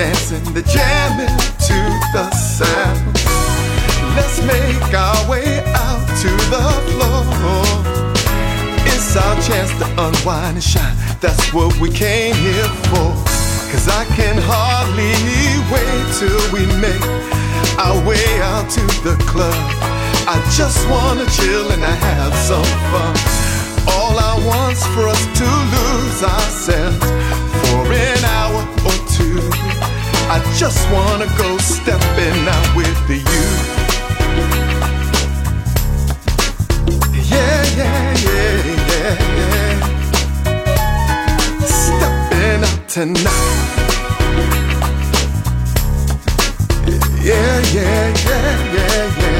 dancing, the jamming to the sound. Let's make our way out to the floor. It's our chance to unwind and shine. That's what we came here for. Cause I can hardly wait till we make our way out to the club. I just wanna chill and I have some fun. All I want's for us to lose ourselves for an hour or two. I just wanna go stepping out with the youth. Yeah, yeah, yeah, yeah, yeah. Stepping out tonight. Yeah, yeah, yeah, yeah, yeah.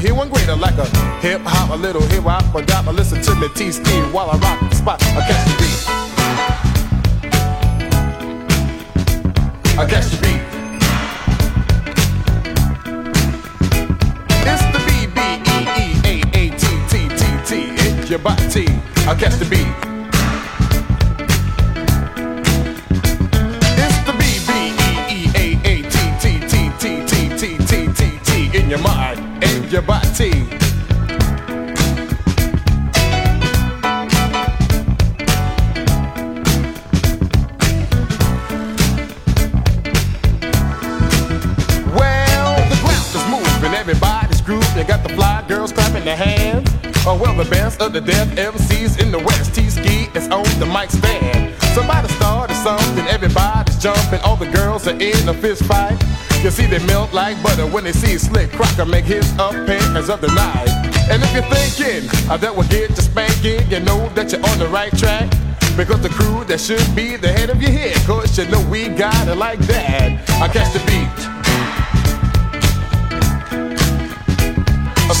hue one greater, like a hip hop, a little jumping. All the girls are in a fist fight. You see, they melt like butter when they see Slick Crocker make his appearance of the night. And if you're thinking uh, that will get you spanking, you know that you're on the right track. Because the crew that should be the head of your head, cause you know we got it like that. I catch the beat.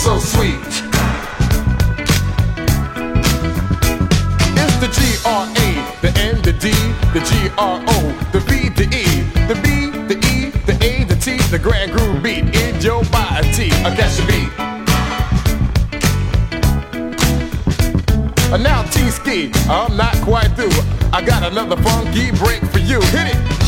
so sweet. It's the G R A, the N, the D, the G R O, the E, the B, the E, the A, the T, the grand groove beat in your body. I catch the beat. Uh, now T-Ski, I'm not quite through. I got another funky break for you. Hit it.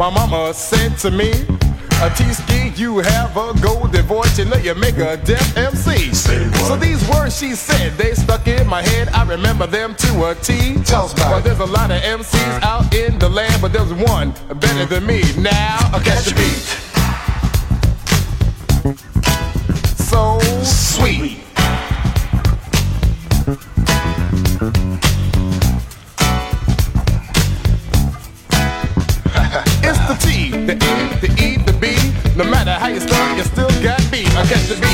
My mama said to me, a T-Ski, you have a golden voice, you know you make a deaf MC. So these words she said, they stuck in my head, I remember them to a T. Tell well, there's a lot of MCs out in the land, but there's one better than me. Now, I catch the beat. So sweet. Got catch the beat.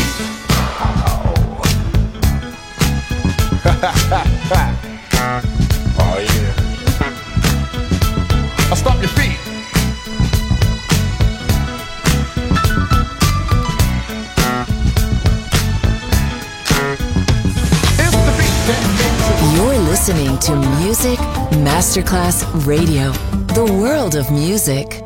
oh yeah. I'll stop your feet. It's the beat that makes it You're listening to Music Masterclass Radio, the world of music.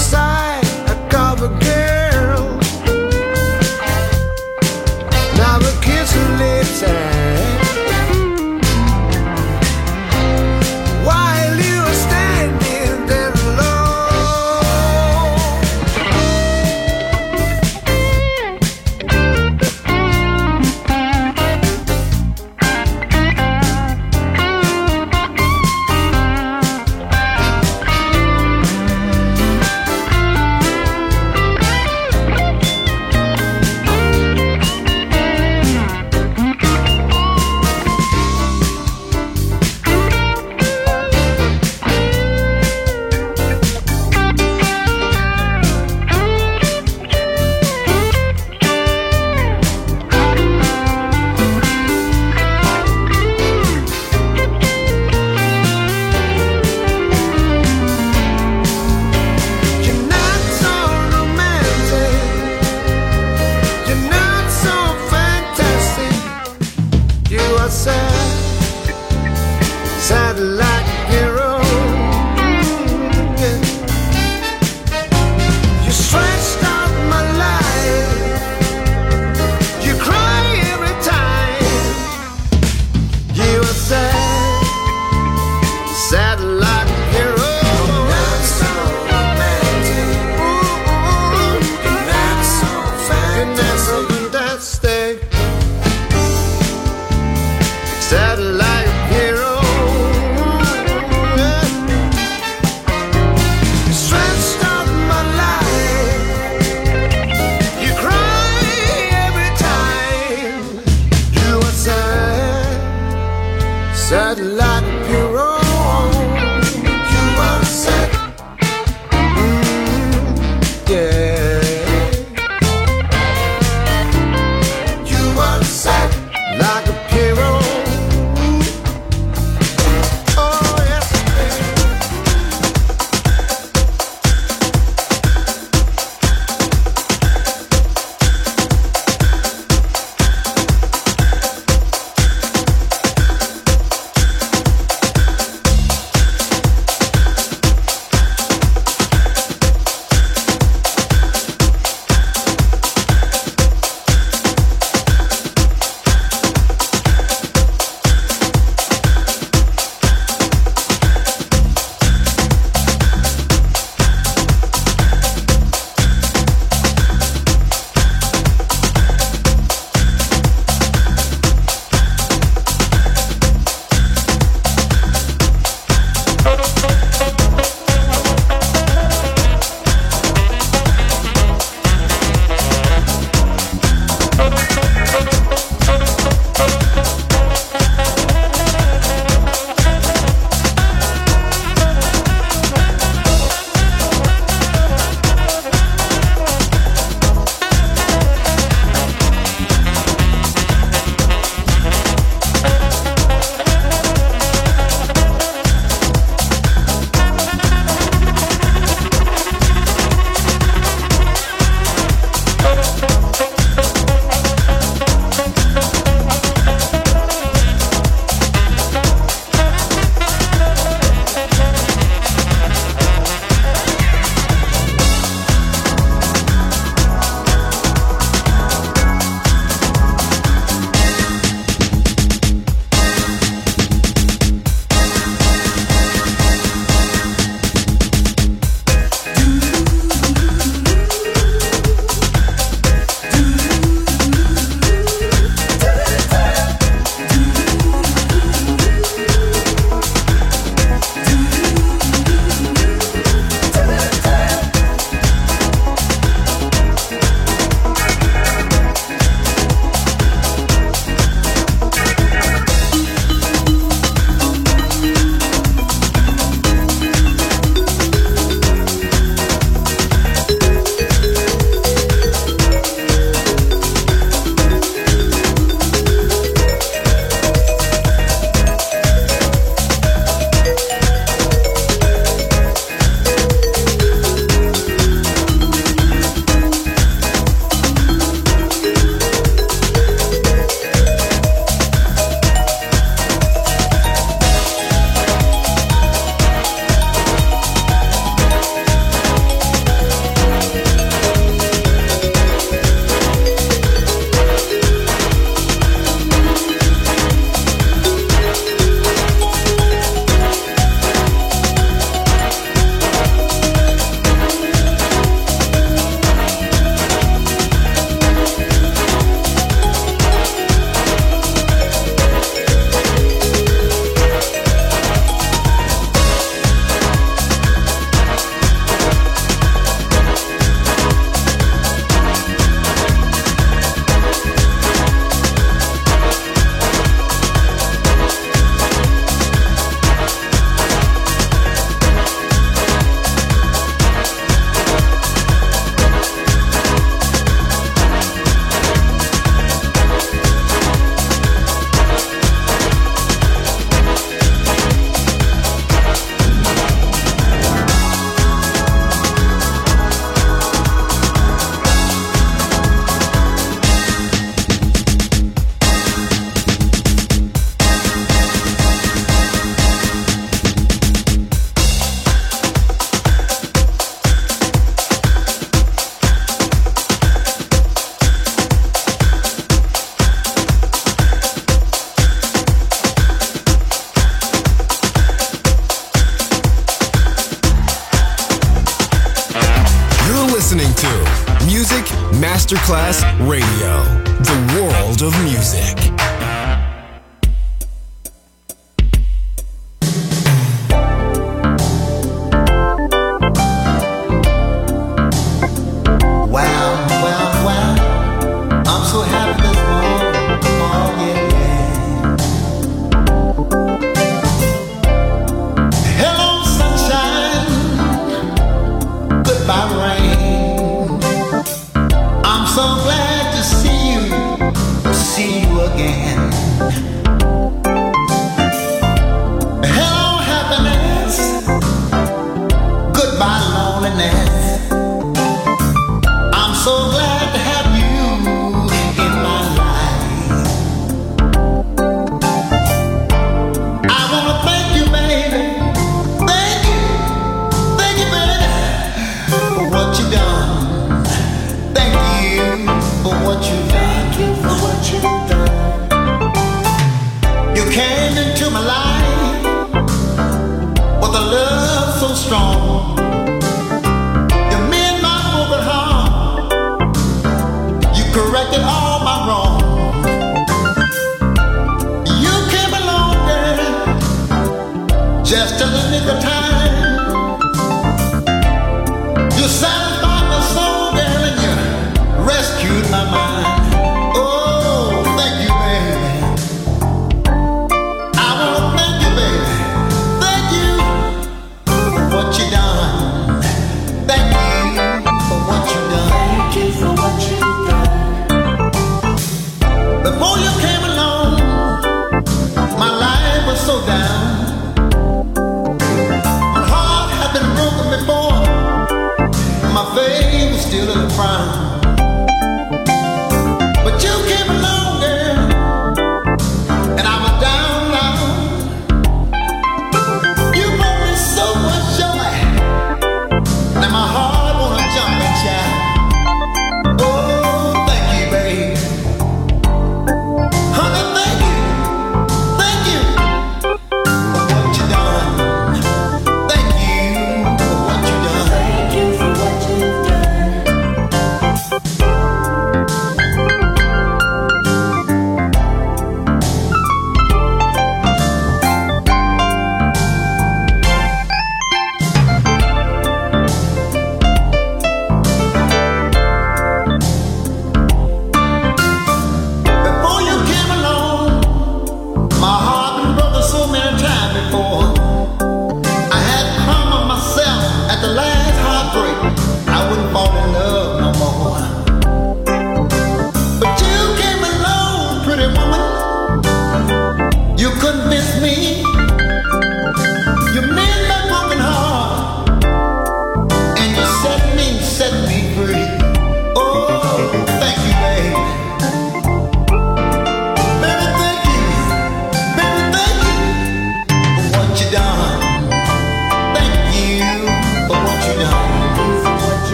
side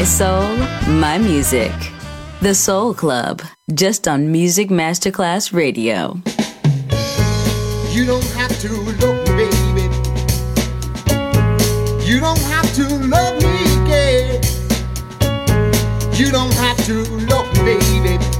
My soul, my music. The Soul Club, just on Music Masterclass Radio. You don't have to look, baby. You don't have to love me, gay. You don't have to look, baby.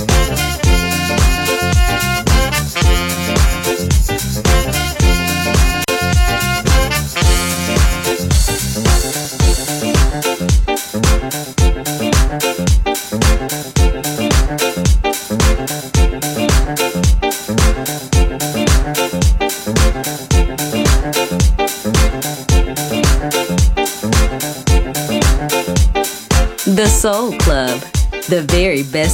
Soul